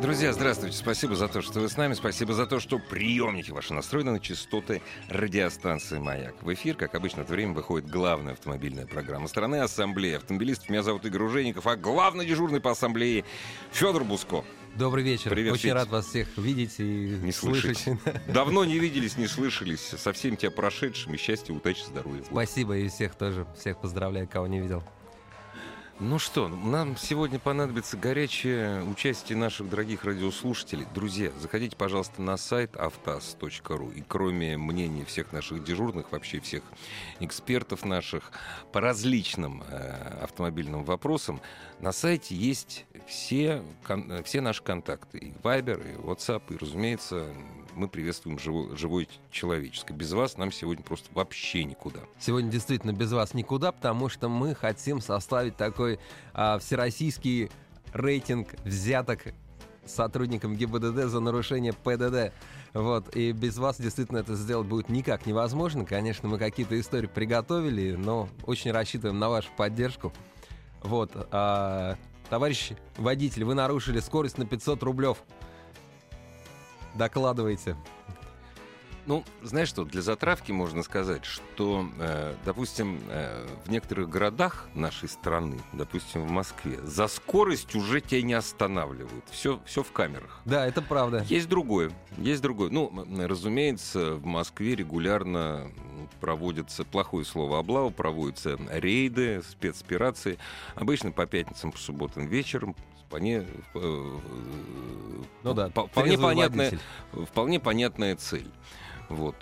Друзья, здравствуйте. Спасибо за то, что вы с нами. Спасибо за то, что приемники ваши настроены на частоты радиостанции «Маяк». В эфир, как обычно, в это время выходит главная автомобильная программа страны «Ассамблея автомобилистов». Меня зовут Игорь Ужеников, а главный дежурный по ассамблее Федор Буско. Добрый вечер. Привет, Очень Федь. рад вас всех видеть и Не слышать. слышать. Давно не виделись, не слышались. Со всеми тебя прошедшими. Счастья, удачи, здоровья. Спасибо и всех тоже. Всех поздравляю, кого не видел. Ну что, нам сегодня понадобится горячее участие наших дорогих радиослушателей. Друзья, заходите, пожалуйста, на сайт автаз.ру. И кроме мнений всех наших дежурных, вообще всех экспертов наших по различным э, автомобильным вопросам, на сайте есть все, кон- все наши контакты. И Viber, и WhatsApp, и, разумеется, мы приветствуем живо- живое человеческое. Без вас нам сегодня просто вообще никуда. Сегодня действительно без вас никуда, потому что мы хотим составить такой а, всероссийский рейтинг взяток сотрудникам ГИБДД за нарушение ПДД. Вот, и без вас действительно это сделать будет никак невозможно. Конечно, мы какие-то истории приготовили, но очень рассчитываем на вашу поддержку. Вот, а, товарищ водитель, вы нарушили скорость на 500 рублев. Докладывайте. Ну, знаешь что, для затравки можно сказать, что, э, допустим, э, в некоторых городах нашей страны, допустим, в Москве, за скорость уже тебя не останавливают. Все, все в камерах. Да, это правда. Есть другое, есть другое. Ну, разумеется, в Москве регулярно м, проводятся, плохое слово, облава, проводятся рейды, спецоперации. Обычно по пятницам, по субботам вечером. Вполне, э, Ну да, по- вполне понятная, вполне понятная цель. Вот.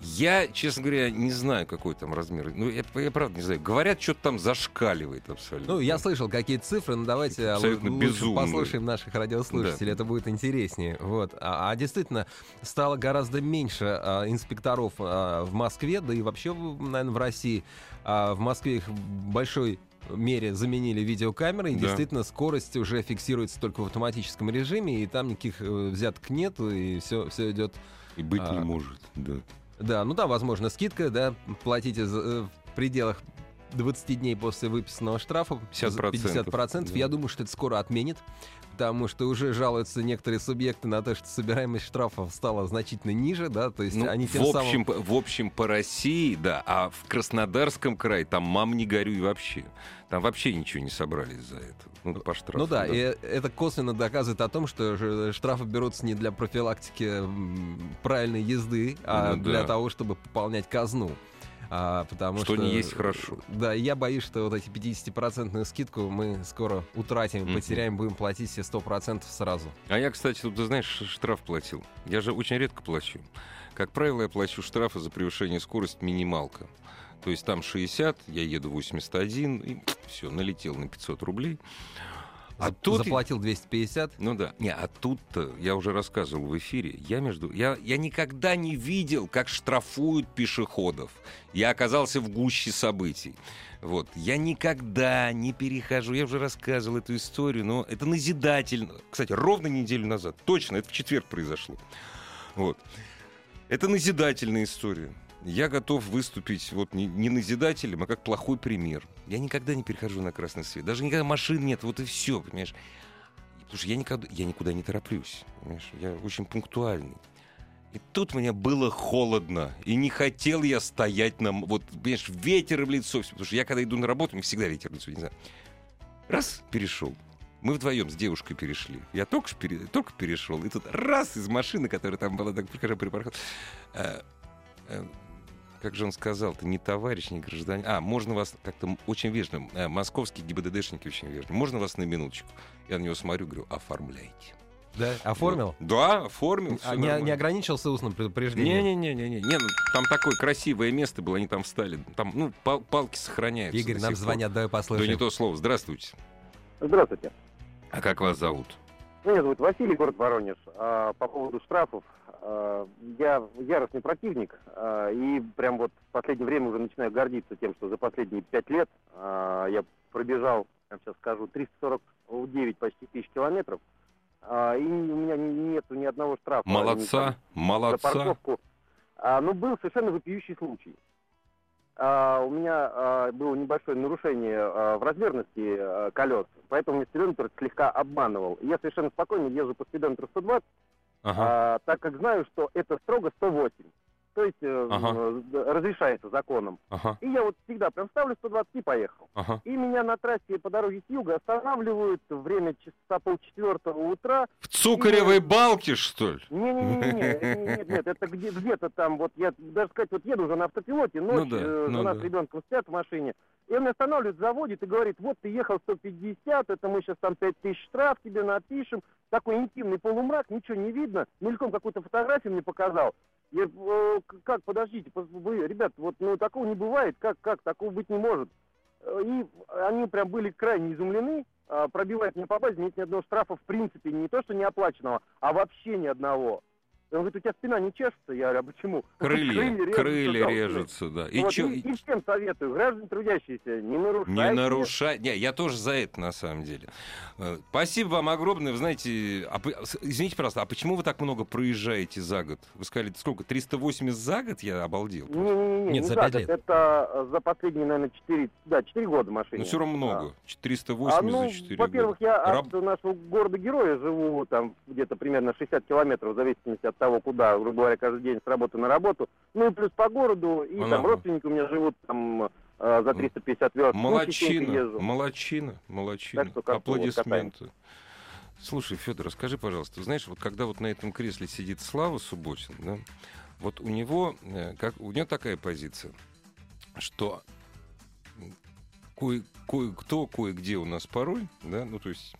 Я, честно говоря, не знаю, какой там размер. Ну, я, я правда не знаю. Говорят, что-то там зашкаливает абсолютно. Ну, я слышал какие-то цифры, но давайте а, Абсолютно лучше безумные. послушаем наших радиослушателей, это будет интереснее. Вот. А, а действительно, стало гораздо меньше а, инспекторов а, в Москве, да и вообще, наверное, в России. А, в Москве их большой мере заменили видеокамеры, и Да. действительно скорость уже фиксируется только в автоматическом режиме, и там никаких э, взяток нет, и все, все идет И быть а, не может. Да. да, ну да, возможно, скидка, да, платите за- э, в пределах 20 дней после выписанного штрафа 50%, 50%. да. Я думаю, что это скоро отменит, потому что уже жалуются некоторые субъекты на то, что собираемость штрафов стала значительно ниже, да, то есть Ну, они в, тем общем, самым... в общем, по России, да, а в Краснодарском крае там мам не горюй вообще. Там вообще ничего не собрались за это. Ну, по штрафу. Ну да, и это косвенно доказывает о том, что штрафы берутся не для профилактики правильной езды, а Ну для да. того, чтобы пополнять казну. А, потому Что что, не есть хорошо. Да, я боюсь, что вот эти 50% скидку мы скоро утратим, Мгм. потеряем, будем платить все 100% сразу. А я, кстати, тут, ты знаешь, штраф платил. Я же очень редко плачу. Как правило, я плачу штрафы за превышение скорости минималка. То есть там 60, я еду 81, и все, налетел на 500 рублей. А тут... Заплатил 250. Ну да. Не, а тут-то, я уже рассказывал в эфире, я между... Я, я никогда не видел, как штрафуют пешеходов. Я оказался в гуще событий. Вот. Я никогда не перехожу, я уже рассказывал эту историю, но это назидательно. Кстати, ровно неделю назад, точно, это в четверг произошло. Вот. Это назидательная история. Я готов выступить вот не, не назидателем, а как плохой пример. Я никогда не перехожу на красный свет. Даже никогда машин нет, вот и все, понимаешь. Потому что я никогда, я никуда не тороплюсь. Понимаешь? Я очень пунктуальный. И тут мне было холодно. И не хотел я стоять на... Вот, понимаешь, ветер в лицо. Потому что я, когда иду на работу, мне всегда ветер в лицо, не знаю. Раз, перешел. Мы вдвоем с девушкой перешли. Я только, пере- только перешел. И тут раз из машины, которая там была, так прихожу, припарковал. Как же он сказал-то, не товарищ, не гражданин. А, можно вас как-то очень вежливо. э, московские ГИБДДшники очень вежливы. Можно вас на минуточку? Я на него смотрю, говорю, оформляйте. Да? Оформил? Вот. Да, оформил. А не, не ограничился устным предупреждением? Не-не-не-не-не. Не, ну, там такое красивое место было, они там встали. Там, ну, пал- палки сохраняются. Игорь, нам звонят, давай Да послушаем. не то слово. Здравствуйте. Здравствуйте. А как вас зовут? Меня зовут Василий, город Воронеж. А, по поводу штрафов. А, я яростный противник. А, и прям вот в последнее время уже начинаю гордиться тем, что за последние пять лет а, я пробежал, я сейчас скажу, 349 почти тысяч километров. И у меня нету ни одного штрафа. Молодца, ни, молодца. За парковку. А, ну, был совершенно вопиющий случай. А, у меня было небольшое нарушение в размерности колес, поэтому мне спидометр слегка обманывал. Я совершенно спокойно езжу по спидометру 120, Ага. а, так как знаю, что это строго 108. То есть э, Ага. э, разрешается законом. Ага, И я вот всегда прям ставлю 120 и поехал. ага. И меня на трассе по дороге с юга останавливают время часа полчетвертого утра. В цукоревой балке, что ли? Не-не-не, нет, нет, это где- где-то там, вот я даже сказать, вот еду уже на автопилоте, ночь, Ну да, э, ну жена да. с ребенком спят в машине, и он останавливает, заводит и говорит, вот ты ехал 150, это мы сейчас там 5000 штраф тебе напишем, такой интимный полумрак, ничего не видно, мельком какую-то фотографию мне показал. Я, э, как, подождите, вы, ребят, вот ну, такого не бывает, как, как, такого быть не может. Э, И они прям были крайне изумлены, а, пробивать мне по базе, нет ни одного штрафа в принципе, не то что не оплаченного, а вообще ни одного. Он говорит, у тебя спина не чешется? Я говорю, а почему? Крылья, крылья да, режутся, да. И вот, чё- и, и всем советую, граждане трудящиеся, не нарушайте. Не нарушать. Не, я тоже за это, на самом деле. Э, Спасибо вам огромное. Вы знаете, а извините, пожалуйста, а почему вы так много проезжаете за год? Вы сказали, сколько? 380 за год? Я обалдел. Не-не-не, Нет, не за так, пять лет. Это э, за последние, наверное, 4, да, 4 года машине. Ну, все равно много. А, 480 ну, за 4 во-первых, года. я Раб- от нашего города-героя живу там где-то примерно 60 километров, в зависимости от того, куда, грубо говоря, каждый день с работы на работу. Ну и плюс по городу, и Ага. там родственники у меня живут там э, за 350 верст. Ну, Молодчина, езжу. молодчина, молодчина. Так что как-то вот Аплодисменты. Слушай, Федор, расскажи, пожалуйста, знаешь, вот когда вот на этом кресле сидит Слава Субботин, да, вот у него, э, как, у него такая позиция, что кое, кое-кто, кое-где у нас порой, да, ну то есть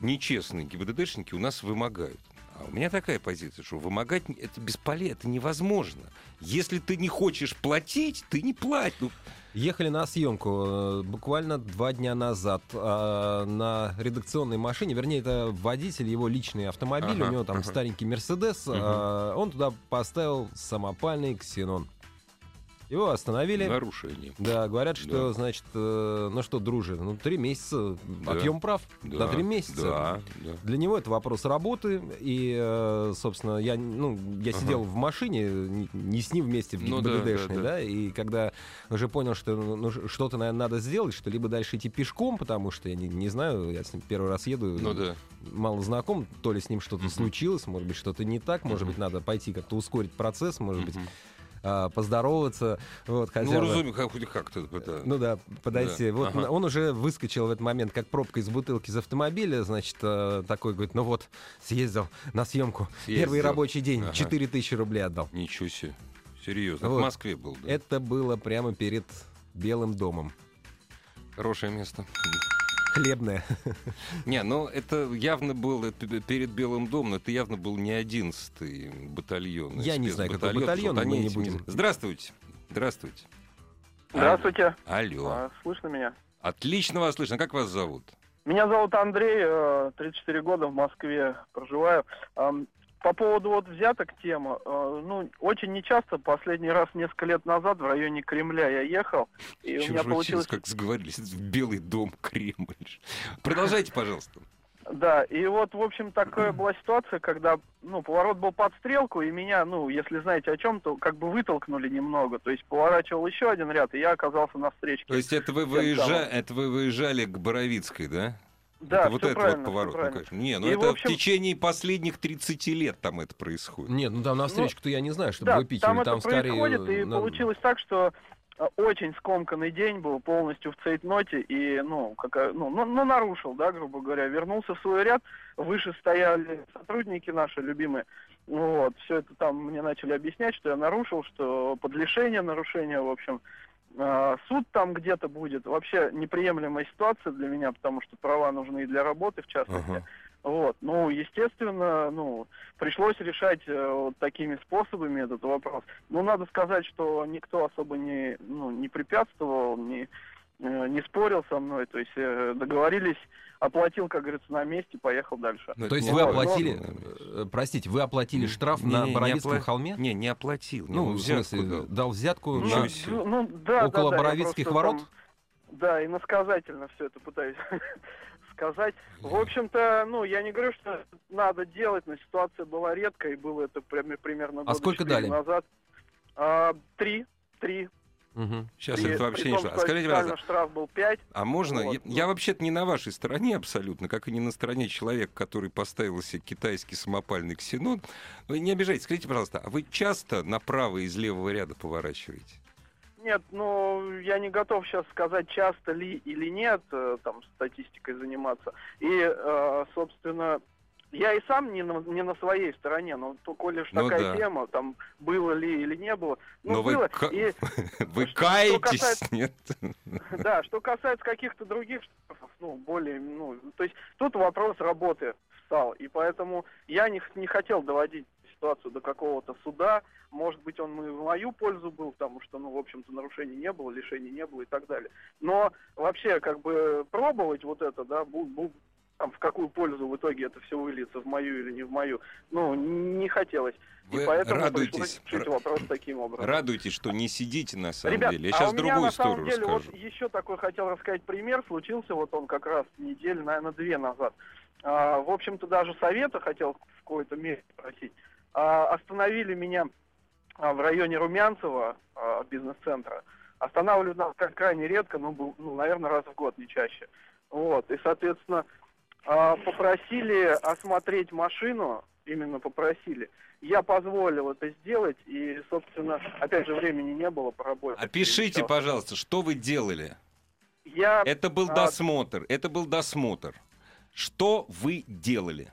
нечестные ГИБДДшники у нас вымогают. А у меня такая позиция, что вымогать это бесполезно, это невозможно. Если ты не хочешь платить, ты не плать. Ну, Ехали на съемку э, буквально два дня назад э, на редакционной машине. Вернее, это водитель, его личный автомобиль. Ага, у него там ага. старенький Мерседес. Мгм. э, Он туда поставил самопальный ксенон. Его остановили. нарушение. Да, говорят, что, Да. значит, э, ну что, друже, ну три месяца, Да. отъем прав Да, на три месяца. Да, да. Для него это вопрос работы, и, э, собственно, я, ну, я Ага. сидел в машине, не- не с ним вместе в Ну да, ГИБДДшной, да, да, да. и когда уже понял, что ну, ш- что-то, наверное, надо сделать, что либо дальше идти пешком, потому что я не, не знаю, я с ним первый раз еду, Ну да. мало знаком, то ли с ним что-то Мгм. случилось, может быть, что-то не так, может Мгм. быть, надо пойти как-то ускорить процесс, может быть, Мгм. А, поздороваться, вот, хотя Ну, бы- разумеется, как, хоть как-то. да. ну да, подойти. Да, Вот ага. он уже выскочил в этот момент, как пробка из бутылки из автомобиля, значит, э, такой говорит, ну вот, съездил на съемку. Съездил. Первый рабочий день, Ага. 4 тысячи рублей отдал. Ничего себе. Серьезно. Вот. В Москве был, да. Это было прямо перед Белым домом. Хорошее место. Хлебное. Не, ну это явно был п- перед Белым домом, это явно был не 11-й батальон. Я не знаю, какой батальон, вот мы не будем. Здравствуйте. Здравствуйте. Здравствуйте. Алло. А, Слышно меня? Отлично вас слышно. Как вас зовут? Меня зовут Андрей, э, 34 года в Москве проживаю. По поводу вот взяток тема, э, ну, очень нечасто, последний раз несколько лет назад в районе Кремля я ехал, и у Чё меня получилось... как сговорились? В Белый дом, Кремль. Продолжайте, пожалуйста. Да, и вот, в общем, такая была ситуация, когда, ну, поворот был под стрелку, и меня, ну, если знаете о чем, то как бы вытолкнули немного. То есть поворачивал еще один ряд, и я оказался на встречке. То есть это вы, выезжа... это вы выезжали к Боровицкой, да? Да, это вот этот вот поворот. ну, конечно. Не, ну И, это в общем- в течение последних 30 лет там это происходит. Нет, ну там на встречку-то я не знаю, чтобы да, выпихивали. там это Там скорее... происходит, и на- получилось так, что э, очень скомканный день был полностью в цейтноте и, ну, какая, ну, ну, ну, нарушил, да, грубо говоря, вернулся в свой ряд, выше стояли сотрудники наши любимые, вот, все это там мне начали объяснять, что я нарушил, что под лишение нарушения, в общем, э, суд там где-то будет, вообще неприемлемая ситуация для меня, потому что права нужны и для работы, в частности, Ага. вот, ну, естественно, ну, пришлось решать э, вот такими способами этот вопрос. Ну, надо сказать, что никто особо не, ну, не препятствовал, не, не спорил со мной, то есть э, договорились, оплатил, как говорится, на месте, поехал дальше. Ну, То есть не вы оплатил, оплатили, наверное. э, простите, вы оплатили штраф Не, на не, не Боровицком опла- холме? Не, не оплатил. Не, Ну, ну, в смысле, дал. дал взятку Ничего на... Ну, ну, да, Около да, да, Боровицких ворот? там- да, иносказательно все это пытаюсь сказать. В общем-то, ну, я не говорю, что надо делать, но ситуация была редкая, и было это примерно года А сколько дали? назад. А, три, три. Мгм. Сейчас При- это вообще не шло. А что скажите, пожалуйста, штраф был пять. а можно... Вот, Я, ну. я вообще-то не на вашей стороне абсолютно, как и не на стороне человека, который поставил себе китайский самопальный ксенон. Вы не обижайтесь, скажите, пожалуйста, а вы часто направо из левого ряда поворачиваете? Нет, ну, я не готов сейчас сказать, часто ли или нет, э, там, статистикой заниматься. И, э, собственно, я и сам не на, не на своей стороне, но то, коли уж Ну такая да. тема, там, было ли или не было. Ну, Но вы было. ка- И, Вы Что каетесь? касается- Нет? да, что касается каких-то других штрафов, ну, более, ну, то есть тут вопрос работы встал, и поэтому я не, не хотел доводить ситуацию до какого-то суда, может быть, он и в мою пользу был, потому что, ну, в общем-то, нарушений не было, лишений не было и так далее. Но вообще, как бы, пробовать вот это, да, там, в какую пользу в итоге это все выльется, в мою или не в мою, ну, не хотелось. Вы и поэтому пришлось решить вопрос таким образом. радуйтесь, что не сидите на самом Ребят, деле. Я а сейчас у меня другую на самом сторону деле скажу. вот еще такой хотел рассказать пример. Случился вот он как раз неделю, наверное, две назад. А, в общем-то, даже совета хотел в какой-то мере спросить. А, остановили меня а, в районе Румянцева, а, бизнес-центра. Останавливают нас как крайне редко, ну, был, ну, наверное, раз в год, не чаще. Вот, и, соответственно, а, попросили осмотреть машину, именно попросили. Я позволил это сделать, и, собственно, опять же, времени не было по работе. Опишите, Перемещался. пожалуйста, что вы делали? Я Это был А- досмотр. Это был досмотр. Что вы делали?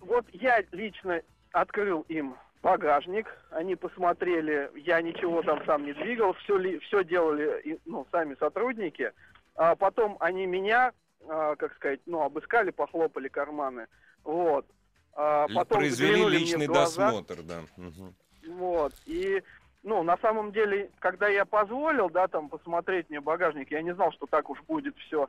Вот я лично открыл им багажник, они посмотрели, я ничего там сам не двигал, все, ли, все делали ну, сами сотрудники. А потом они меня, а, как сказать, ну, обыскали, похлопали карманы. Вот. А потом Произвели личный досмотр, да. Мгм. Вот. И, ну, на самом деле, когда я позволил, да, там, посмотреть мне багажник, я не знал, что так уж будет все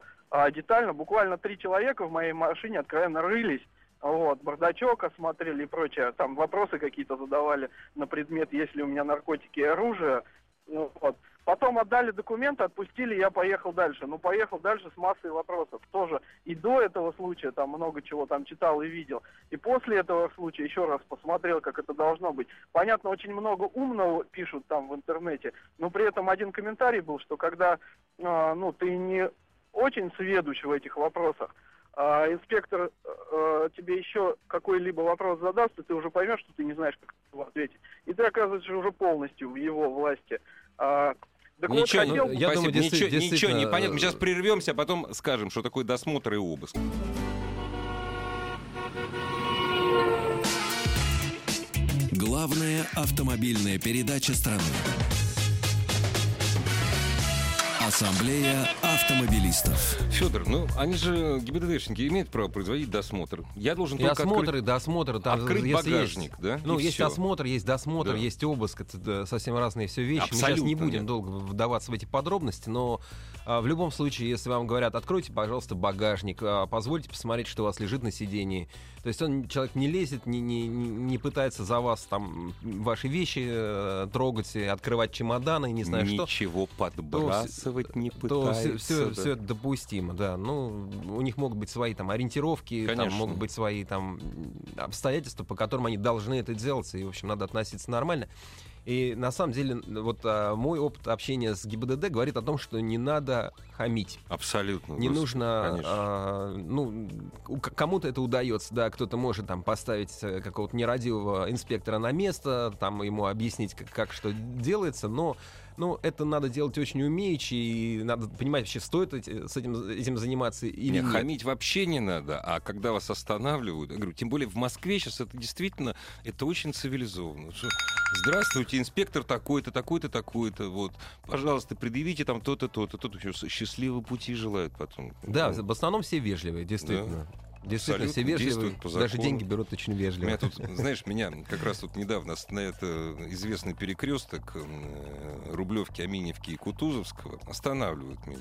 детально. Буквально три человека в моей машине откровенно рылись. Вот, бардачок осмотрели и прочее. Там вопросы какие-то задавали на предмет, есть ли у меня наркотики и оружие. Ну, вот. Потом отдали документы, отпустили, я поехал дальше. Ну, поехал дальше с массой вопросов. Тоже и до этого случая там много чего там читал и видел. И после этого случая еще раз посмотрел, как это должно быть. Понятно, очень много умного пишут там в интернете, но при этом один комментарий был, что когда а, ну, ты не очень сведущ в этих вопросах, а инспектор э, тебе еще какой-либо вопрос задаст, и ты уже поймешь, что ты не знаешь, как ответить. И ты оказываешься уже полностью в его власти. А, так вот, Ничего, хотел ну, я спасибо. думаю, ничего, ничего не понятно. Мы сейчас э, прервемся, а потом скажем, что такое досмотр и обыск. Главная автомобильная передача страны. Ассамблея автомобилистов. Федор, ну они же ГИБДДшники имеют право производить досмотр. Я должен И только осмотр, открыть, и досмотр. Там, открыть если багажник, есть, да? Ну, и есть всё. осмотр, есть досмотр, Да. есть обыск. Это да, совсем разные все вещи. Мы сейчас не Абсолютно, будем нет. долго вдаваться в эти подробности, но а, в любом случае, если вам говорят, откройте, пожалуйста, багажник, а, позвольте посмотреть, что у вас лежит на сидении. То есть он, человек не лезет, не, не, не пытается за вас там ваши вещи э, трогать, и открывать чемоданы, не знаю что. Ничего подбрасывать не то пытается. все, да. это допустимо, да. Ну, у них могут быть свои там ориентировки, там могут быть свои там обстоятельства, по которым они должны это делать, и, в общем, надо относиться нормально. И на самом деле, вот а, мой опыт общения с ГИБДД говорит о том, что не надо хамить. Абсолютно. Не господи, нужно, конечно. а, ну, кому-то это удается, да, кто-то может там поставить э, какого-то нерадивого инспектора на место, там ему объяснить, как, как что делается, но ну, это надо делать очень умеючи, и надо понимать вообще, стоит с этим, этим заниматься или Не, нет. хамить вообще не надо, а когда вас останавливают, я говорю, тем более в Москве сейчас это действительно, это очень цивилизованно. Здравствуйте, инспектор такой-то, такой-то, такой-то, вот, пожалуйста, предъявите там то-то, то-то, то-то, Счастливого пути желают потом. Да, Ну, в основном все вежливые, действительно. Действительно, все вежливые, даже деньги берут очень вежливо. Меня тут, знаешь, меня как раз тут недавно это известный перекресток Рублевки, Аминевки и Кутузовского останавливают меня.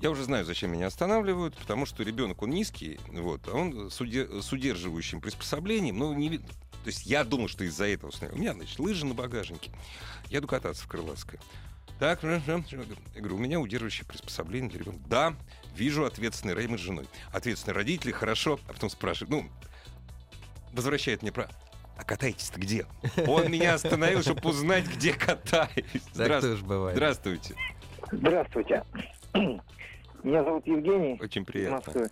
Я уже знаю, зачем меня останавливают, потому что ребенок, он низкий, вот, а он с, уде- с удерживающим приспособлением, ну, не, то есть я думал, что из-за этого. У меня, значит, лыжи на багажнике. Я иду кататься в Крылатское. Так, э, э, я говорю, у меня удерживающее приспособление для ребенка. Да, вижу ответственный мы с женой. Ответственные родители, хорошо. А потом спрашивает, ну, возвращает мне про... А катаетесь-то где? Он меня остановил, чтобы узнать, где катаюсь. Здравствуйте. бывает. Здравствуйте. Здравствуйте. Меня зовут Евгений. Очень приятно. Москвы.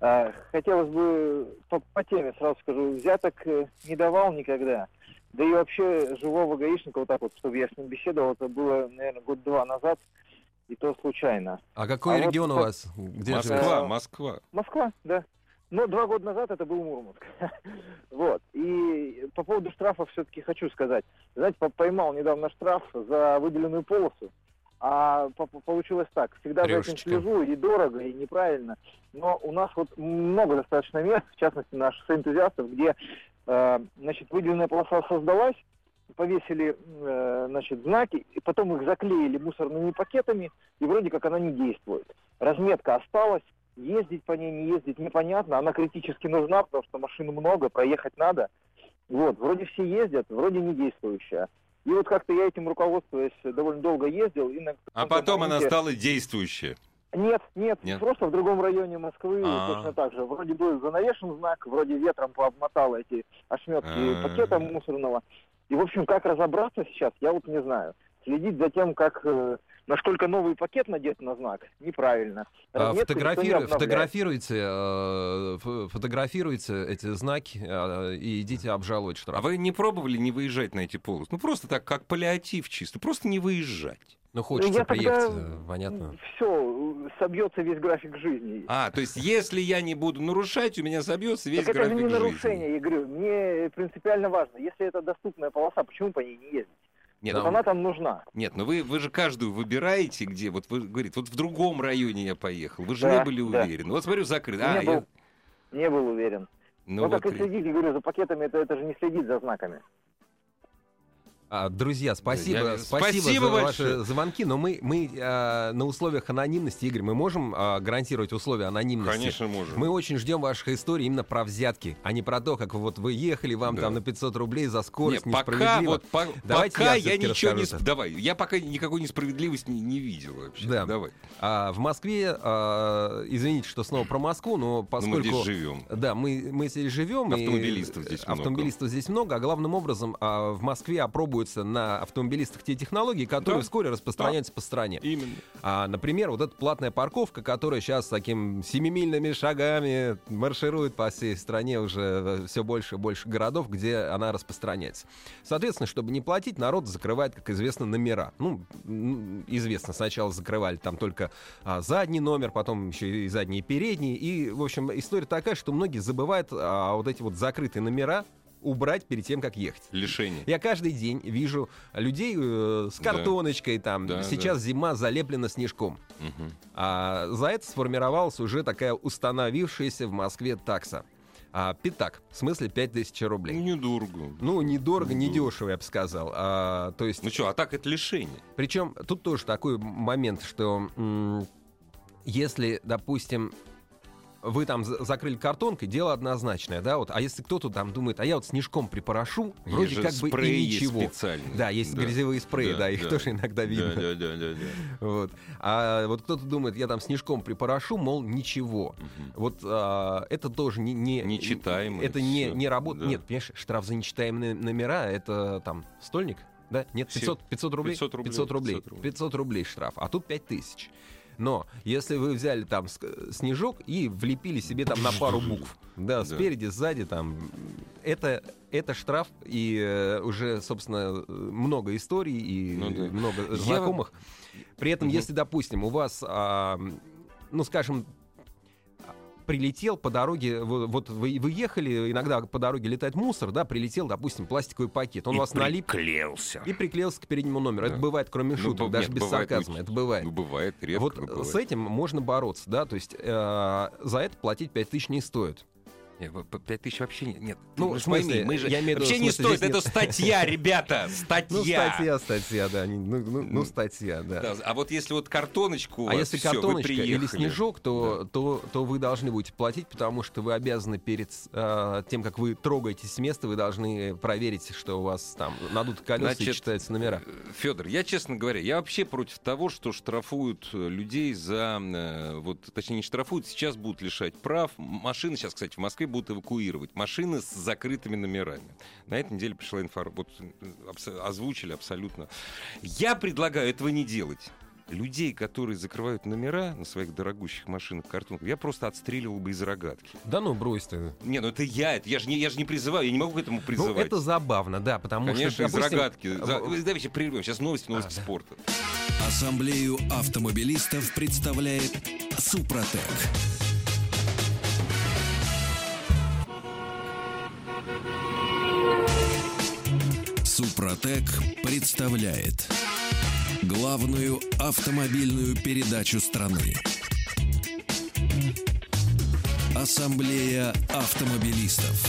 А, Хотелось бы по, по теме сразу скажу, взяток э, не давал никогда. Да и вообще живого гаишника, вот так вот, чтобы я с ним беседовал, это было, наверное, год-два назад, и то случайно. А какой А вот регион у как- вас? Где Москва, живете? Москва. Москва, да. Но два года назад это был Мурманск. вот. И по поводу штрафа все-таки хочу сказать. Знаете, по- поймал недавно штраф за выделенную полосу. А по- по- получилось так. Всегда за этим Трешечка. слежу, и дорого, и неправильно. Но у нас вот много достаточно мест, в частности, на шоссе энтузиастов, где, э, значит, выделенная полоса создалась, повесили, э, значит, знаки, и потом их заклеили мусорными пакетами, и вроде как она не действует. Разметка осталась, ездить по ней, не ездить непонятно, она критически нужна, потому что машин много, проехать надо. Вот, вроде все ездят, вроде не действующая. И вот как-то я этим руководствуясь довольно долго ездил. И на А потом она моменте- стала действующая. Нет, нет, Нет? просто в другом районе Москвы А. точно так же. Вроде бы занавешен знак, вроде ветром пообмотало эти ошметки А. пакета мусорного. И, в общем, как разобраться сейчас, я вот не знаю. Следить за тем, как э, насколько новый пакет надет на знак, неправильно. А, Разметку никто не фотографируйте, э, фотографируйте эти знаки э, и идите обжаловать штраф. А вы не пробовали не выезжать на эти полосы? Ну, просто так, как паллиатив чисто. Просто не выезжать. Ну, хочется я приехать, тогда- э, понятно. Все, собьется весь график жизни. А, то есть, если я не буду нарушать, у меня собьется весь так это же график не жизни. нарушение, я говорю. Мне принципиально важно, если это доступная полоса, почему по ней не ездить? Нет. Вот она там нужна. нет, но вы, вы же каждую выбираете, где. Вот вы говорите, вот в другом районе я поехал. Вы же Да, не были да. уверены. Вот смотрю, закрыт. Не А, я- был. Не был уверен. Ну, Ну, вот так и при- следить, я говорю, за пакетами, это, это же не следить за знаками. А, друзья, спасибо, Я- спасибо, спасибо за большое. ваши звонки, но мы, мы э, на условиях анонимности, Игорь, мы можем э, гарантировать условия анонимности? Конечно, можем. Мы очень ждем ваших историй именно про взятки, а не про то, как вот вы ехали, вам Да. там на 500 рублей за скорость, Нет, пока, вот, по- Давайте пока я я, ничего не... сп- Давай, я пока никакой несправедливости не, не видел вообще. Да. Давай. А, в Москве, а, извините, что снова про Москву, но Ну, мы поскольку... здесь живем. Да, мы, мы здесь живем. Автомобилистов здесь э, много. Автомобилистов здесь много, а главным образом а, в Москве опробуются на автомобилистах те технологии, которые Да. вскоре распространяются по стране. Именно. А, например, вот эта платная парковка, которая сейчас таким семимильными шагами марширует по всей стране уже все больше и больше городов, где она распространяется. Соответственно, чтобы не платить, народ закрывает, как известно, номера. Ну, известно, сначала закрывали там только а, задний номер, потом еще и задний и передний. И, в общем, история такая, что многие забывают а, вот эти вот закрытые номера убрать перед тем, как ехать. Лишение. Я каждый день вижу людей э, с Да. картоночкой, там, Да, сейчас зима залеплена снежком. Мгм. А за это сформировалась уже такая установившаяся в Москве такса. А, пятак, в смысле 5000 Ну, рублей. недорого. Ну, недорого, Недорого. недешево, я бы сказал. А, то есть, Ну что, а так это лишение. причем тут тоже такой момент, что если, допустим, вы там за- закрыли картонкой, дело однозначное, да, вот. А если кто-то там думает, а я вот снежком припорошу, вроде как бы и ничего. специальные. Да, есть Да. грязевые спреи, да, Да, их да. тоже иногда видно. Да, да, да, да, да. Вот. А вот кто-то думает, я там снежком припорошу, мол, ничего. Мгм. Вот а, это тоже не... не Нечитаемое Это не, не работает. да. Нет, понимаешь, штраф за нечитаемые номера, это там стольник, да? Нет, Все. 500, 500 рублей? 500 рублей, 500 рублей. 500 рублей. 500 рублей штраф, а тут 5000. Но если вы взяли там снежок и влепили себе там на пару букв, да, спереди, сзади, там, это, это штраф, и э, уже, собственно, много историй и Ну да. много Я- знакомых. При этом, если, допустим, у вас, а, ну, скажем, прилетел по дороге, вы- вот вы, вы ехали, иногда по дороге летает мусор, да, прилетел, допустим, пластиковый пакет, он И вас налип приклеился. и приклеился к переднему номеру. Это Да. бывает, кроме Ну, шуток, б- даже нет, без бывает сарказма, это бывает. Ну, бывает, редко, вот э, бывает. с этим можно бороться, да, то есть э, за это платить 5 тысяч не стоит. Нет, по- по пять тысяч вообще нет. нет. Ну, в же пойми, смысле, мы же я имею виду, вообще в не смысле, стоит. Это нет- статья, ребята, статья. Ну, статья, статья, да, ну, ну, ну, Ну, статья, да. Да, а вот если вот картоночку А если вы картоночка или снежок, то, то, то вы должны будете платить, потому что вы обязаны перед э, тем, как вы трогаетесь с места, вы должны проверить, что у вас там надут колеса и Значит, читаются номера. Федор, я, честно говоря, я вообще против того, что штрафуют э, людей за... э, Вот, точнее, не штрафуют, сейчас будут лишать прав. Машины сейчас, кстати, в Москве будут эвакуировать. Машины с закрытыми номерами. На этой неделе пришла информация. Вот э, озвучили абсолютно. Я предлагаю этого не делать. Людей, которые закрывают номера на своих дорогущих машинах картонках, я просто отстреливал бы из рогатки. Да ну, брось ты. Не, ну это я, это я же не, я же не призываю, я не могу к этому Ну, призывать. это забавно, да, потому Конечно, что, из допустим, рогатки. За- в- Давайте прервем. Сейчас новости, новости А, да. спорта. Ассамблею автомобилистов представляет Супротек. Супротек представляет главную автомобильную передачу страны. Ассамблея автомобилистов.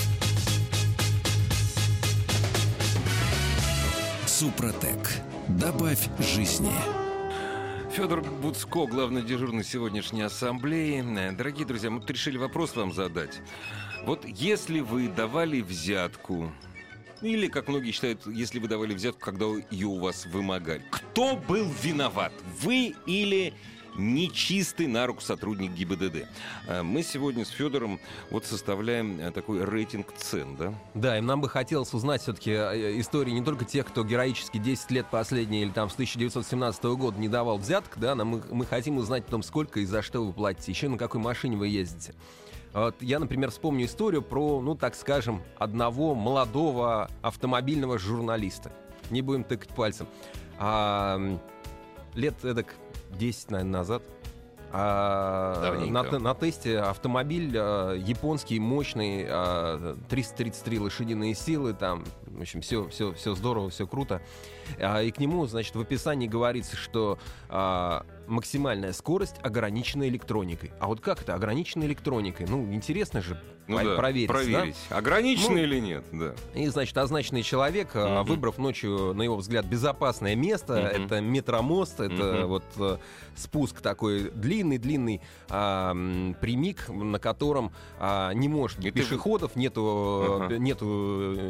Супротек. Добавь жизни. Федор Буцко, главный дежурный сегодняшней ассамблеи. Дорогие друзья, мы решили вопрос вам задать. Вот если вы давали взятку, или, как многие считают, если вы давали взятку, когда ее у вас вымогали, кто был виноват? Вы или нечистый на руку сотрудник ГИБДД? Э, Мы сегодня с Федором вот составляем э, такой рейтинг цен, да? Да, и нам бы хотелось узнать все-таки истории не только тех, кто героически 10 лет последние или там с 1917 года не давал взяток, да, нам мы, мы хотим узнать потом, сколько и за что вы платите, еще на какой машине вы ездите. Вот я, например, вспомню историю про, ну, так скажем, одного молодого автомобильного журналиста. Не будем тыкать пальцем. А, лет эдак 10, наверное, назад а, на, на тесте автомобиль а, японский, мощный, а, 333 лошадиные силы, там, в общем, все, все, все здорово, все круто. А, и к нему, значит, в описании говорится, что а, максимальная скорость ограничена электроникой. А вот как это ограничена электроникой? Ну, интересно же Ну да, проверить. да? проверить. Ограничено Ну, или нет, да. И, значит, означенный человек, а, Мгм. выбрав ночью, на его взгляд, безопасное место, Мгм. это метромост, это Мгм. вот э, спуск такой длинный-длинный, м, прямик, на котором а, не может быть И ты- пешеходов, нету, Ага. э, нету,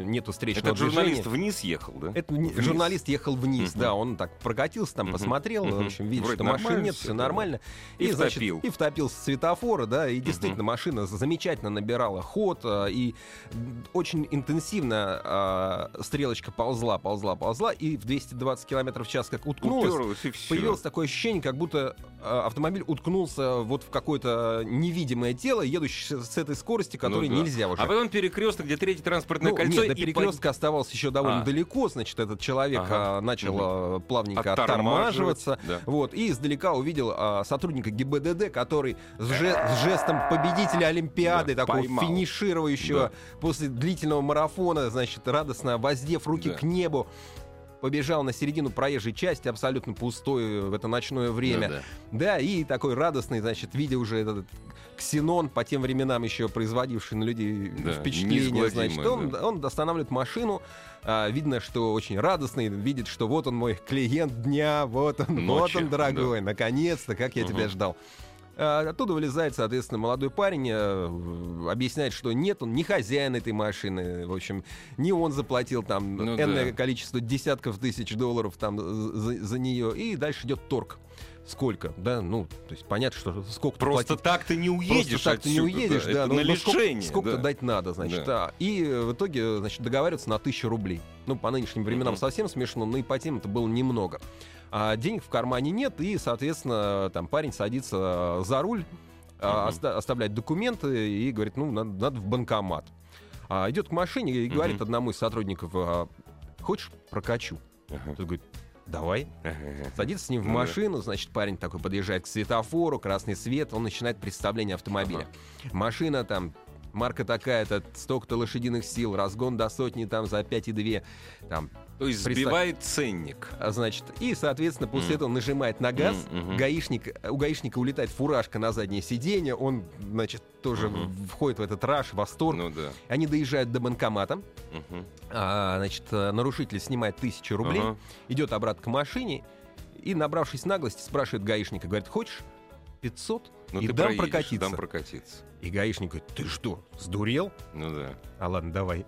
нету встречного Этот журналист движения. вниз ехал, да? Это Вниз. журналист ехал вниз, Мгм. да, он так прокатился, там Мгм. посмотрел, в Мгм. общем, видит, Вроде что машин нормально нет, все нормально. И значит, втопил. и втопил с светофора, да, и действительно машина замечательно набирала ход, а, и очень интенсивно а, стрелочка ползла, ползла, ползла, и в 220 километров в час как уткнулась, Уперлась, и всё. появилось такое ощущение, как будто а, автомобиль уткнулся вот в какое-то невидимое тело, едущее с этой скорости, которой Ну да. нельзя уже. А потом перекресток, где третье транспортное Ну, кольцо. нет, до и перекрестка оставался еще довольно А. далеко, значит, этот человек Ага. начал а, плавненько Оттормаживать, оттормаживаться. да. Вот, и издалека увидел а, сотрудника ГИБДД, который с, же- с жестом победителя Олимпиады, Да, такого поймал. финиширующего после длительного марафона, значит, радостно воздев руки Да. к небу, побежал на середину проезжей части, абсолютно пустой в это ночное время. Да-да. Да, и такой радостный, значит, видя уже этот ксенон, по тем временам еще производивший на людей Да, впечатление, значит, он, да. он останавливает машину, а, видно, что очень радостный, видит, что вот он мой клиент дня, вот он, вот Ночи, он, дорогой, наконец-то, как я Мгм. тебя ждал. А, Оттуда вылезает, соответственно, молодой парень, э, объясняет, что нет, он не хозяин этой машины, в общем, не он заплатил там Ну энное да. количество десятков тысяч долларов там за, за нее, и дальше идет торг. Сколько, да, ну, то есть понятно, что сколько Просто так ты не уедешь Просто так ты не отсюда, уедешь, да, это ну, на ну, сколько, лишение. сколько да. дать надо, значит, Да. да. И э, в итоге, значит, договариваются на тысячу рублей. Ну, по нынешним временам Мгм. совсем смешно, но и по тем это было немного. А денег в кармане нет, и, соответственно, там парень садится за руль, Мгм. оста- оставляет документы и говорит, ну, надо, надо в банкомат. А, идет к машине и говорит Мгм. одному из сотрудников, а, хочешь прокачу? Ага. Тот говорит, давай. Садится с ним в Ну машину, значит, парень такой подъезжает к светофору, красный свет, он начинает представление автомобиля. Машина там, марка такая-то, столько-то лошадиных сил, разгон до сотни там за 5,2, там, То есть сбивает ценник. а, значит, и, соответственно, после Мгм. этого нажимает на газ, мгм. гаишник, у гаишника улетает фуражка на заднее сиденье, он, значит, тоже в- входит в этот раш, восторг. Ну да. Они доезжают до банкомата, Мгм. а, значит, э, нарушитель снимает тысячу рублей, Ага. идет обратно к машине и, набравшись наглости, спрашивает гаишника, говорит, хочешь 500 Ну и ты дам проедешь, прокатиться. Дам прокатиться. И гаишник говорит, ты что, сдурел? Ну да. А ладно, давай.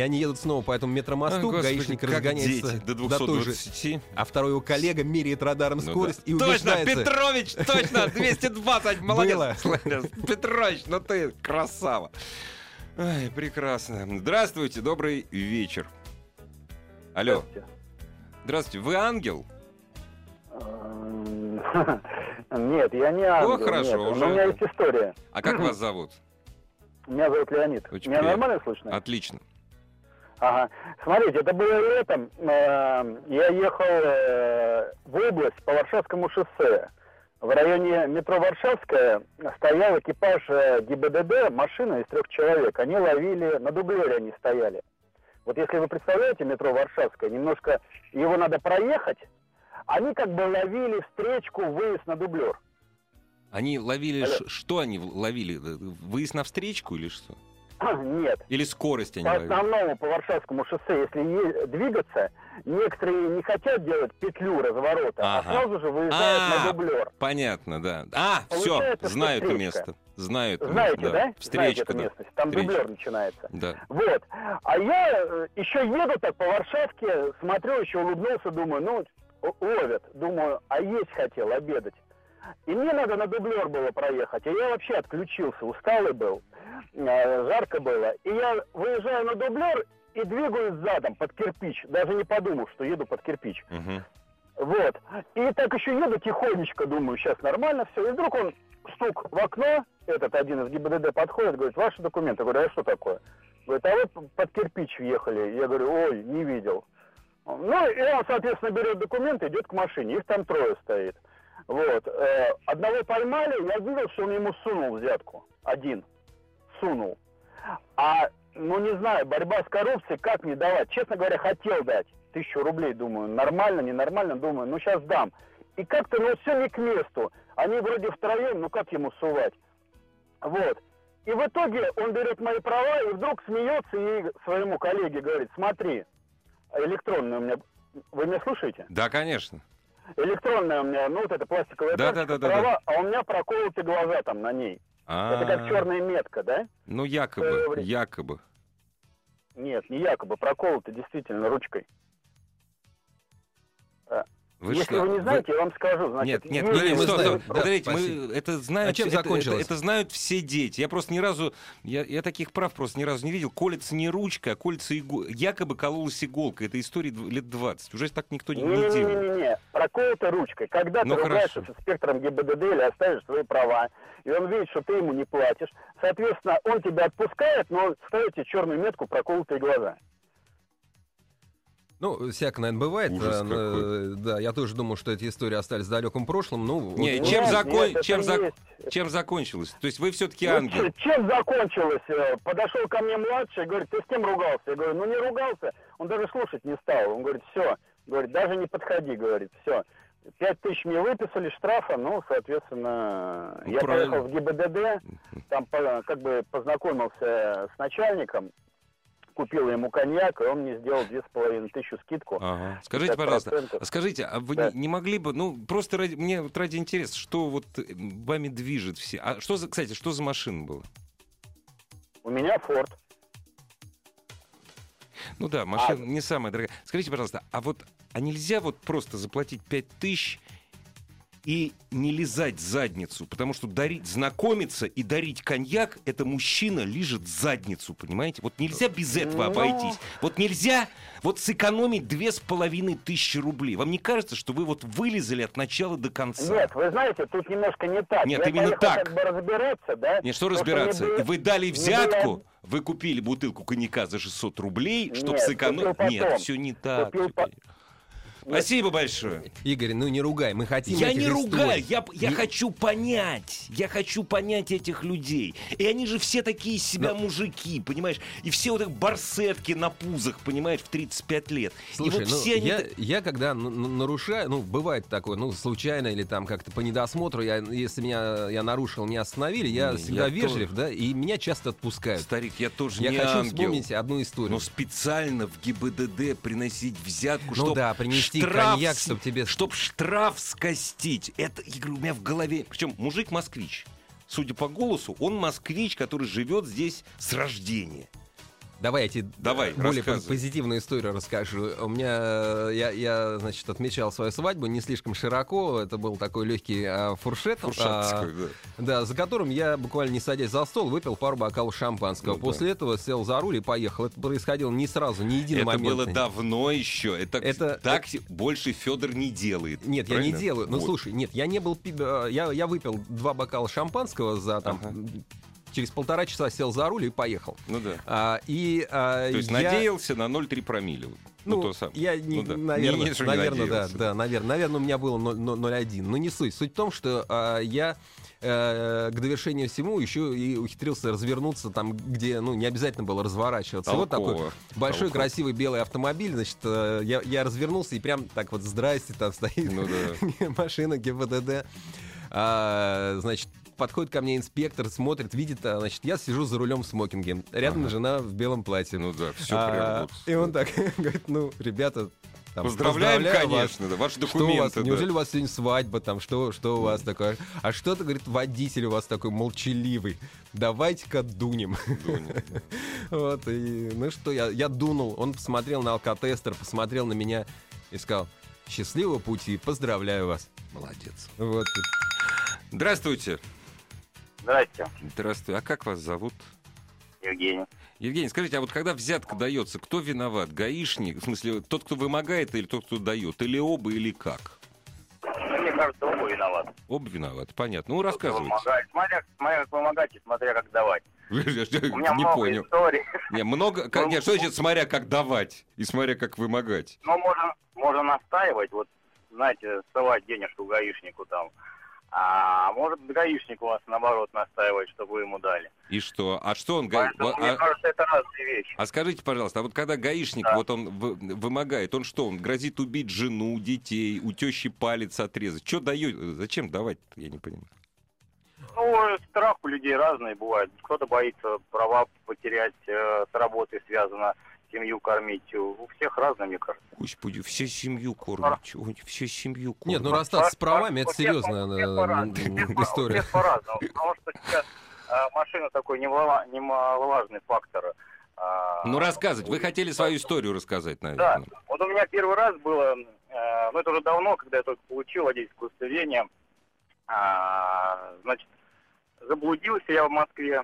И они едут снова по этому метромосту, А, господи, гаишник как разгоняется дети, до до той же, 220. а второй его коллега меряет радаром Ну да. скорость и Точно, убеждается. Петрович, точно, 220, молодец. Петрович, ну ты красава. Ай, прекрасно. Здравствуйте, добрый вечер. Алло, здравствуйте, вы ангел? Нет, я не ангел. хорошо, нет. уже- Но у меня есть история. А как вас зовут? Меня зовут Леонид. Очень Меня приятно. нормально слышно? Отлично. Ага. Смотрите, это было летом. Э, Я ехал э, в область по Варшавскому шоссе. В районе метро Варшавская стоял экипаж э, ГИБДД, машина из трех человек. Они ловили, на дублере они стояли. Вот если вы представляете метро Варшавская, немножко его надо проехать, они как бы ловили встречку, выезд на дублер. Они ловили... Алло. Что они ловили? Выезд на встречку или что? Нет, Или скорость они По ловили? основному по Варшавскому шоссе, если двигаться, некоторые не хотят делать петлю разворота, Ага. а сразу же выезжают А, на дублер. Понятно, да. А, все, знаю это место. Знаю это Знаете, место, да? Знаете Встречка, эту да. местность? Там Встречка. дублер начинается. Да. Вот. А я э, еще еду так по Варшавке, смотрю, еще улыбнулся, думаю, ну, ловят. Думаю, а есть хотел, обедать. И мне надо на дублер было проехать, а я вообще отключился, усталый был, жарко было. И я выезжаю на дублер и двигаюсь задом под кирпич, даже не подумав, что еду под кирпич. Мгм. Вот. И так еще еду тихонечко, думаю, сейчас нормально все. И вдруг он стук в окно, этот один из ГИБДД подходит, говорит, ваши документы. Я говорю, а что такое? Говорит, а вы под кирпич въехали. Я говорю, ой, не видел. Ну, и он, соответственно, берет документы, идет к машине. Их там трое стоит. Вот. Э, Одного поймали, я видел, что он ему сунул взятку. Один. Сунул. А, ну, не знаю, борьба с коррупцией, как мне давать? Честно говоря, хотел дать тысячу рублей, думаю, нормально, ненормально, думаю, ну, сейчас дам. И как-то, ну, все не к месту. Они вроде втроем, ну, как ему сувать? Вот. И в итоге он берет мои права и вдруг смеется и своему коллеге говорит, смотри, электронная у меня... Вы меня слушаете? Да, конечно. Электронная у меня, ну, вот эта пластиковая Да, карточка, да, да, да, права, а у меня проколоты глаза там на ней. Это как А, черная метка, да? Ну, якобы, якобы. Нет, не якобы, проколоты действительно ручкой. Вы Если что, вы не знаете, я вам скажу. Значит, Нет, нет, нет, нет, мы стоп, знаем, стоп. да, Подождите, мы это знают. А чем это- это- закончилось? Это, знают все дети. Я просто ни разу, я, я таких прав просто ни разу не видел. Колется не ручка, а колется иголка. Якобы кололась иголка. Это история лет 20. Уже так никто не, не делает. Не-не-не, проколота ручкой. Когда Ну, ты ругаешься с инспектором ГИБДД или оставишь свои права, и он видит, что ты ему не платишь, соответственно, он тебя отпускает, но ставит тебе черную метку проколотые глаза. Ну, всяко, наверное, бывает. Ужас Э, э, Да, я тоже думал, что эти истории остались в далеком прошлом. Ну, Не, вот- чем, Нет, закон- нет, чем, зак- есть. чем закончилось? То есть вы все-таки Ну, ангел. Чем закончилось? Э, Подошел ко мне младший, говорит, ты с кем ругался? Я говорю, ну не ругался. Он даже слушать не стал. Он говорит, все, говорит, даже не подходи, говорит, все. Пять тысяч мне выписали штрафа, ну, соответственно, Ну, я правильно. поехал в ГИБДД, там по- как бы познакомился с начальником, купил ему коньяк, и он мне сделал две с половиной тысячи скидку. Ага. Скажите, 50%. пожалуйста, а скажите, а вы Да. не, не могли бы, ну, просто ради, мне вот ради интереса, что вот э, вами движет все? А что за, кстати, что за машина была? У меня Форд. Ну да, машина не самая дорогая. Скажите, пожалуйста, а вот а нельзя вот просто заплатить 5 тысяч и не лизать задницу? Потому что дарить, знакомиться и дарить коньяк, это мужчина лижет задницу, понимаете? Вот нельзя без этого Ну. обойтись. Вот нельзя вот сэкономить две с половиной тысячи рублей. Вам не кажется, что вы вот вылезали от начала до конца? Нет, вы знаете, тут немножко не так. Нет, Я именно так. как бы разбираться, да? Нет, что То, разбираться? не было- Вы дали не взятку, было- вы купили бутылку коньяка за 600 рублей, чтобы сэкономить... Нет, все не так. Купил. Спасибо большое. Игорь, ну не ругай, мы хотим Я не историй. ругаю, я, я Не- хочу понять. Я хочу понять этих людей. И они же все такие себя мужики, понимаешь? И все вот их барсетки на пузах, понимаешь, в 35 лет. Слушай, и вот ну, все они... я, я когда нарушаю, ну, бывает такое, ну, случайно или там как-то по недосмотру, я, если меня я нарушил, меня остановили, я Не, всегда я вежлив, тоже. да, и меня часто отпускают. Старик, я тоже Я не хочу ангел. вспомнить одну историю. Но специально в ГИБДД приносить взятку, Ну чтоб да, принести штраф коньяк, чтоб тебе- Чтоб штраф скостить. Это, я говорю, у меня в голове... Причем мужик москвич. Судя по голосу, он москвич, который живет здесь с рождения. Давай я тебе Давай, более позитивную историю расскажу. У меня, э, я, я, значит, отмечал свою свадьбу не слишком широко. Это был такой легкий а, фуршет. а, да. Да, за которым я буквально не садясь за стол, выпил пару бокалов шампанского. Ну да. После этого сел за руль и поехал. Это происходило не сразу, не Это единомоментно. было давно еще. Это, Это- так больше Федор не делает. Нет, я правильно? не делаю. Ну, Вот. слушай, нет, я не был... э, Я, я выпил два бокала шампанского за там... Ага. Через полтора часа сел за руль и поехал. Ну да. А, и, а, То есть я- надеялся на 0,3 промилле. вот. Ну, Ну, то самое. я, не, Ну да. наверное, Не- не, наверное, да, да, наверное, наверное, у меня было 0- 0,1. Но не суть. Суть в том, что а, я э, к довершению всему еще и ухитрился развернуться там, где, ну, не обязательно было разворачиваться. Вот такой Толково. большой Толково. красивый белый автомобиль, значит, э, я, я развернулся и прям так вот, здрасте, там стоит Ну да. машина ГИБДД. А, значит, подходит ко мне инспектор, смотрит, видит, а, значит, я сижу за рулем в смокинге. Рядом Ага. жена в белом платье. Ну да, все А, прям вот. И он так говорит, ну, ребята, там, Поздравляем, поздравляю вас. конечно, да, ваши Что у вас, документы. да. неужели у вас сегодня свадьба, там, что, что у вас такое? А что-то, говорит, водитель у вас такой молчаливый. Давайте-ка дунем. Вот, и, ну что, я, я дунул. Он посмотрел на алкотестер, посмотрел на меня и сказал, счастливого пути, поздравляю вас. Молодец. Вот. Здравствуйте. Здрасте, Здравствуйте. А как вас зовут? Евгений. Евгений, скажите, а вот когда взятка дается, кто виноват? Гаишник? В смысле, тот, кто вымогает, или тот, кто дает? Или оба, или как? Ну, Мне кажется, оба виноваты. Оба виноваты, понятно. Ну, рассказывайте. Смотря, смотря как вымогать и смотря как давать. У меня Не много понял. историй. Не, много... как- Ну, Нет, что значит, смотря как давать и смотря как вымогать? Но можно, можно настаивать, вот, знаете, ссылать денежку гаишнику там. А может гаишник у вас, наоборот, настаивать, чтобы вы ему дали. И что? А что он... га- Поэтому, мне а- кажется, это разные вещи. А скажите, пожалуйста, а вот когда гаишник, Да. вот он вы- вымогает, он что, он грозит убить жену, детей, у тещи палец отрезать? Что дает? Зачем давать я не понимаю. Ну, страх у людей разный бывает. Кто-то боится права потерять, э, с работой связано, семью кормить. У всех разное, мне кажется. Господи, все семью кормят. Они все семью кормят? Нет, ну расстаться с правами, это серьезная э, история. по-разному, потому что сейчас э, машина такой немало- немаловажный фактор. А, Ну, рассказывать. Вы хотели свою историю рассказать, Да, наверное. вот у меня первый раз было, э, ну это уже давно, когда я только получил водительское удостоверение, А, значит, заблудился я в Москве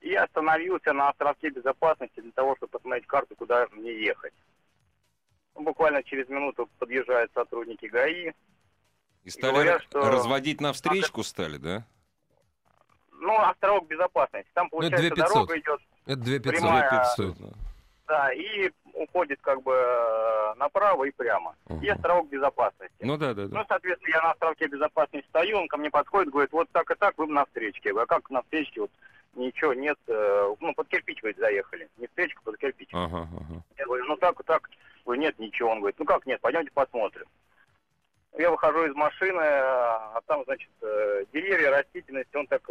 и остановился на островке безопасности для того, чтобы посмотреть карту, куда мне ехать. Ну, буквально через минуту подъезжают сотрудники ГАИ. И стали говорят, что- разводить на встречку стали, да? Ну, островок безопасности. Там, Ну, получается, 2500. дорога идет, Это 2500. Прямая- 2500, да. да, и уходит как бы э, направо и прямо. Ага. И островок безопасности. Ну да, да, Ну, да. соответственно, я на островке безопасности стою, он ко мне подходит, говорит, вот так и так, вы на встречке. А как на встречке? Вот ничего нет, э, ну, под кирпич, говорит, заехали. Не встречка, под кирпич. Ага, ага. Я говорю, ну так так. Говорю, нет, ничего. Он говорит, ну как нет, пойдемте посмотрим. Я выхожу из машины, а там, значит, э, деревья, растительность, он так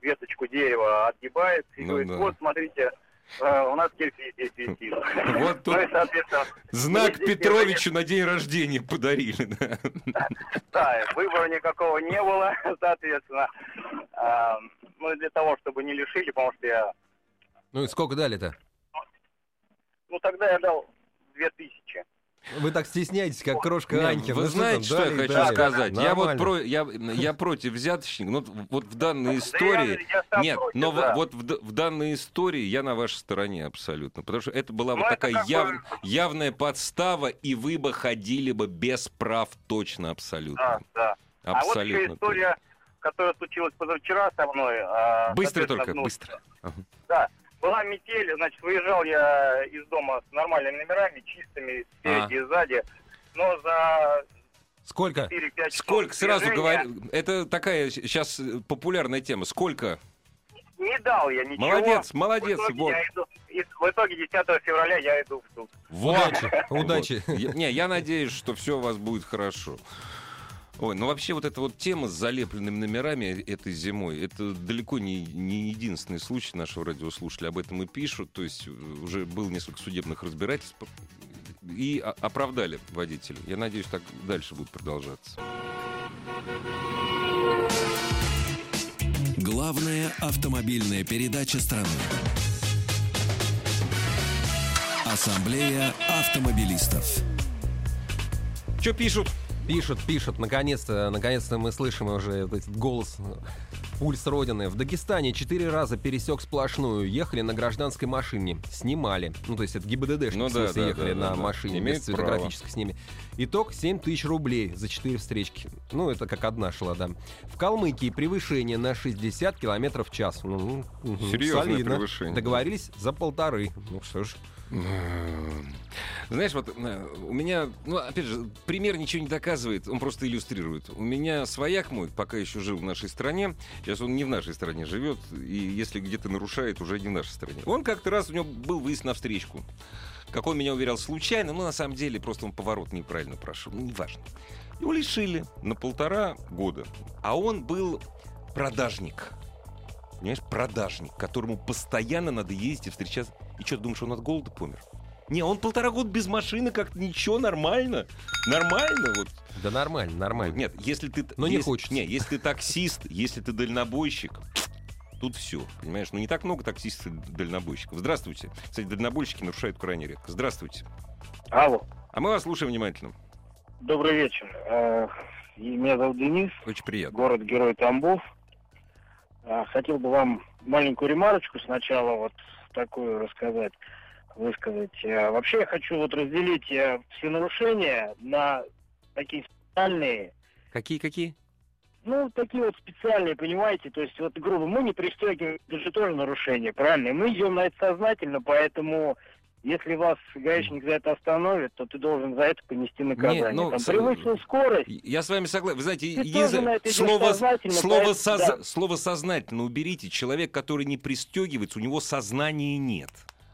веточку дерева отгибает и Ну говорит, да. вот, смотрите, э, у нас кирпич здесь висит. Вот тут Ну и, соответственно, знак Петровичу на день рождения подарили, да. Да, выбора никакого не было, соответственно. Ну, для того, чтобы не лишили, потому что я... Ну и сколько дали-то? Ну, тогда я дал 2000. Вы так стесняетесь, как крошка Не, Аньки. Вы Ну знаете, там, что я дали хочу дали. сказать? Я вот про, я, я против взяточников. Ну, вот в данной Да истории... я- я сам Нет, против, но да. вот в, в данной истории я на вашей стороне абсолютно. Потому что это была Ну, вот это такая бы- яв- явная подстава, и вы бы ходили бы без прав точно абсолютно. Да, да. А вот еще Абсолютно. история, которая случилась позавчера со мной. а, Быстро только, ну, быстро. Да, была метель, значит, выезжал я из дома с нормальными номерами, чистыми, спереди и сзади. но за Сколько? 4-5 часов Сколько? Сразу говорю. Это такая сейчас популярная тема. Сколько? Не дал я ничего. Молодец, молодец. В итоге, Вот. я иду- и в итоге 10 февраля я иду в суд. Удачи, удачи. Вот. Я- Не, я надеюсь, что все у вас будет хорошо. Ой, ну вообще вот эта вот тема с залепленными номерами этой зимой, это далеко не, не единственный случай нашего радиослушателя. Об этом и пишут. То есть э, уже было несколько судебных разбирательств и оправдали водителя. Я надеюсь, так дальше будет продолжаться. Главная автомобильная передача страны. Ассамблея автомобилистов. Что пишут? Пишут, пишут. Наконец-то, наконец-то мы слышим уже вот этот голос, э, пульс Родины. В Дагестане четыре раза пересек сплошную. Ехали на гражданской машине. Снимали. Ну, то есть это ГИБДДшники, Ну в да, смысле, да, ехали да, на да, машине Имеют без цветографической снимки. Итог 7 тысяч рублей за четыре встречки. Ну, это как одна шла, да. В Калмыкии превышение на 60 километров в час. Ну, Серьезное солидно. превышение. Договорились за полторы. Ну что ж. Знаешь, вот э, у меня, ну, опять же, пример ничего не доказывает, он просто иллюстрирует. У меня свояк мой, пока еще жил в нашей стране, сейчас он не в нашей стране живет, и если где-то нарушает, уже не в нашей стране. Он как-то раз, у него был выезд на встречку. Как он меня уверял, случайно, но на самом деле просто он поворот неправильно прошел, ну, неважно. Его лишили на полтора года. А он был продажник. Понимаешь, продажник, которому постоянно надо ездить и встречаться. И что, ты думаешь, он от голода помер? Не, он полтора года без машины, как-то ничего, нормально. Нормально, вот. Да нормально, нормально. Нет, если ты... Но не если- хочется. Не, если ты таксист, если ты дальнобойщик, тут все, понимаешь? Ну, не так много таксистов и дальнобойщиков. Здравствуйте. Кстати, дальнобойщики нарушают крайне редко. Здравствуйте. Алло, А мы вас слушаем внимательно. добрый вечер. Э, Меня зовут Денис, Очень приятно. город-герой Тамбов. А, Хотел бы вам маленькую ремарочку сначала вот такую рассказать, высказать. А, Вообще я хочу вот разделить э, все нарушения на такие специальные, Какие-какие? ну, такие вот специальные, понимаете, то есть вот, грубо, мы не пристегиваем, это же тоже нарушение, правильно? Мы идем на это сознательно, поэтому если вас гаишник за это остановит, то ты должен за это понести наказание. ну, Там с- превысил скорость, Я с вами согласен. Вы знаете, Ты единственное- слово, слово, поэтому- соз- да. слово сознательно уберите. Человек, который не пристегивается, у него сознания нет.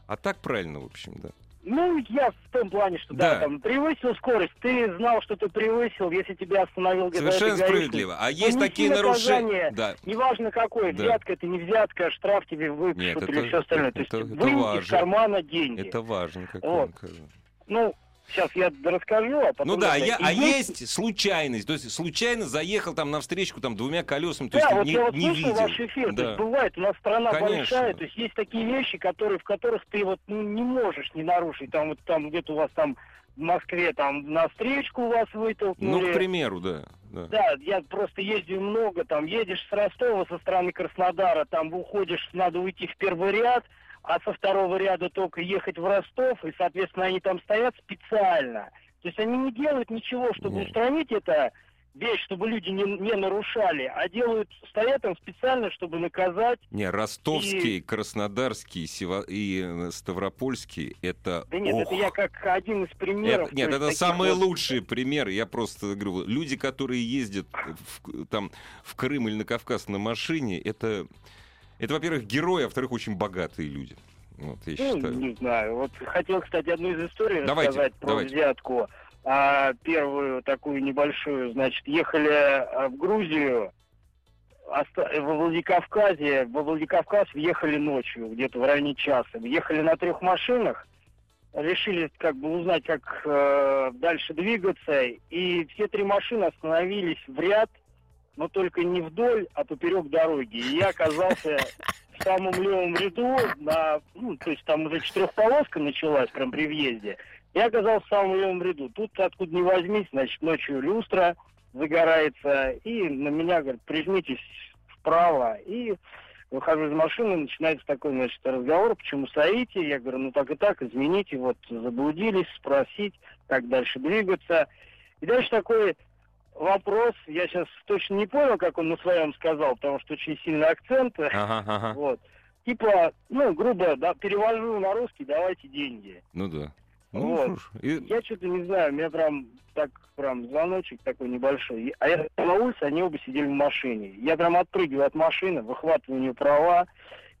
А так правильно, в общем, да. Ну, я в том плане, что да, Да. там превысил скорость, ты знал, что ты превысил, если тебя остановил где-то Совершенно это справедливо. А есть такие нарушения. Да. Неважно какое, Да. взятка это не взятка, штраф тебе Нет, выпишут это- или все остальное. То это- есть это из важно. кармана деньги. Это важно, как Вот. вам кажется. Ну, сейчас я расскажу, а потом... Ну да, я- а есть случайность. То есть случайно заехал там на встречку там двумя колесами, то есть Да, вот не, я вот не слышал видел. ваш эфир, то Да. есть бывает, у нас страна Конечно. большая, то есть есть такие вещи, которые, в которых ты вот ну, не можешь не нарушить, там вот там где-то у вас там в Москве там на встречку у вас Ну, вытолкнули. к примеру, да. да. Да, я просто ездил много, там едешь с Ростова со стороны Краснодара, там уходишь, надо уйти в первый ряд, а со второго ряда только ехать в Ростов, и, соответственно, они там стоят специально. То есть они не делают ничего, чтобы Нет. устранить это вещь, чтобы люди не, не нарушали, а делают, стоят там специально, чтобы наказать. Не, ростовский, краснодарский Сева- и э, ставропольский это... Да нет, ох. это я как один из примеров. Это- нет, то это самые вот- лучшие примеры. Я просто говорю, люди, которые ездят в, там, в Крым или на Кавказ на машине, это, это во-первых, герои, а во-вторых, очень богатые люди. Вот, я Ну, считаю. не знаю. Вот хотел, кстати, одну из историй Давайте, рассказать про давайте. взятку. А, первую такую небольшую, значит, ехали а, в Грузию, оста- во Владикавказе, во Владикавказ въехали ночью, где-то в районе часа. Въехали на трех машинах, решили как бы узнать, как э, дальше двигаться, и все три машины остановились в ряд, но только не вдоль, а поперек дороги. И я оказался в самом левом ряду, на, ну, то есть там уже четырехполоска началась прям при въезде. Я оказался в самом левом ряду. Тут откуда ни возьмись, значит, ночью люстра загорается, и на меня говорят, прижмитесь вправо. И выхожу из машины, начинается такой, значит, разговор, почему стоите? Я говорю, ну так и так, извините, вот заблудились, спросить, как дальше двигаться. И дальше такой вопрос, я сейчас точно не понял, как он на своем сказал, потому что очень сильный акцент. Ага, ага. Вот. Типа, ну, грубо, да, перевожу на русский, давайте деньги. Ну да. Ну, Вот. и- Я что-то не знаю, у меня прям так прям звоночек такой небольшой. А я на улице, они оба сидели в машине. Я прям отпрыгиваю от машины, выхватываю у нее права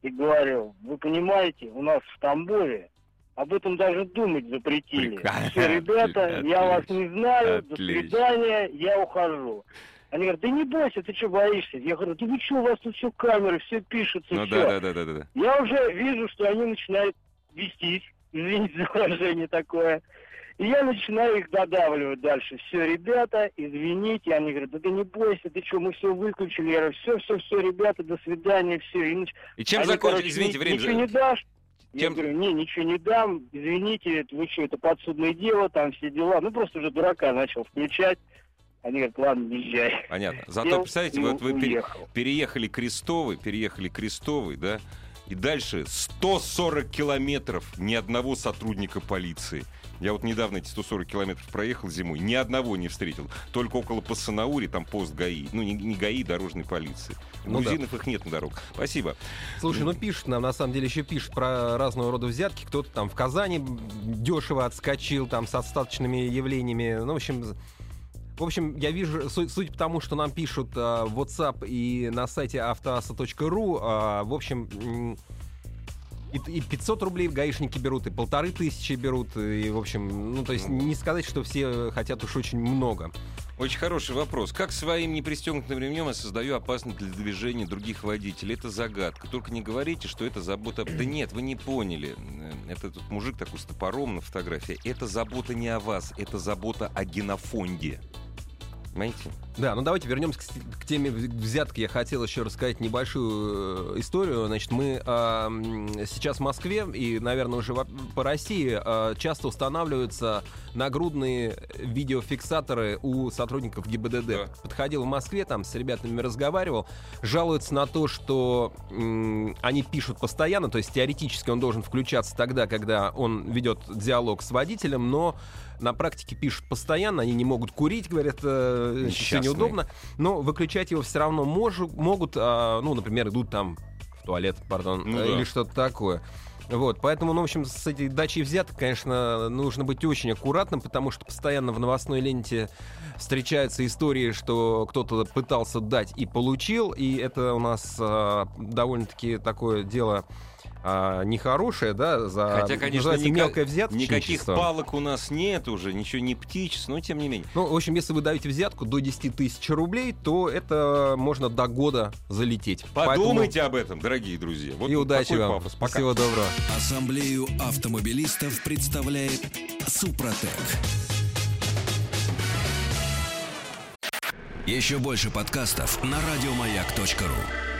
и говорю, вы понимаете, у нас в Тамбове об этом даже думать запретили. Прикольно. Все, ребята, я вас не знаю, до Отлично. свидания, я ухожу. Они говорят, да не бойся, ты что боишься? Я говорю, да вы что, у вас тут все камеры, все пишется, Ну все. да, да, да, да, да. Я уже вижу, что они начинают вестись, извините за выражение такое. И я начинаю их додавливать дальше. Все, ребята, извините. Они говорят, да ты не бойся, ты что, мы все выключили. Я говорю, все, все, все, ребята, до свидания, все. И нач- И чем короче, извините, «Ни- время... Ничего не дашь? Чем- Я говорю, не, ничего не дам, извините, вы что, это подсудное дело, там все дела. Ну, просто уже дурака начал включать. Они говорят, ладно, езжай. Понятно. Зато, Сел представляете, вот вы уехал. переехали Крестовый, переехали Крестовый, да, и дальше 140 километров ни одного сотрудника полиции. Я вот недавно эти 140 километров проехал зимой, ни одного не встретил. Только около Пассанаури, там пост ГАИ. Ну, не, не ГАИ, дорожной полиции. Ну да. Грузинов их нет на дорогах. Спасибо. Слушай, ну пишут нам, на самом деле, еще пишут про разного рода взятки. Кто-то там в Казани дешево отскочил, там, с остаточными явлениями. Ну, в общем, в общем, я вижу, су- судя по тому, что нам пишут а, в WhatsApp и на сайте автоаса.ру, а, в общем, и, и 500 рублей гаишники берут, и полторы тысячи берут, и, в общем, ну, то есть не сказать, что все хотят уж очень много. Очень хороший вопрос. Как своим непристегнутым ремнем я создаю опасность для движения других водителей? Это загадка. Только не говорите, что это забота... Да нет, вы не поняли. Э, Это тут мужик такой с топором на фотографии. Это забота не о вас, это забота о генофонде. Понимаете? Да, ну давайте вернемся к, теме взятки. Я хотел еще рассказать небольшую э, историю. Значит, мы м, сейчас в Москве и, наверное, уже во- по России а, часто устанавливаются нагрудные видеофиксаторы у сотрудников ГИБДД. Да. Подходил в Москве, там с ребятами разговаривал, жалуются на то, что м, они пишут постоянно, то есть теоретически он должен включаться тогда, когда он ведет диалог с водителем, но на практике пишут постоянно, они не могут курить, говорят, э, все неудобно, но выключать его все равно можу- могут, а, ну, например, идут там в туалет, пардон, Ну э, да. или что-то такое. Вот, поэтому, ну, в общем, с этой дачей взяток, конечно, нужно быть очень аккуратным, потому что постоянно в новостной ленте встречаются истории, что кто-то пытался дать и получил, и это у нас а, довольно-таки такое дело а, нехорошее, да, за Хотя, конечно, ника- мелкое взяточничество. Никаких палок у нас нет уже, ничего не птичь, но тем не менее. Ну, в общем, если вы даете взятку до 10 тысяч рублей, то это можно до года залететь. Подумайте об этом, дорогие друзья. Вот Поэтому и удачи вам. пафос. Пока. Всего доброго. Ассамблею автомобилистов представляет Супротек. Еще больше подкастов на радиомаяк.ру.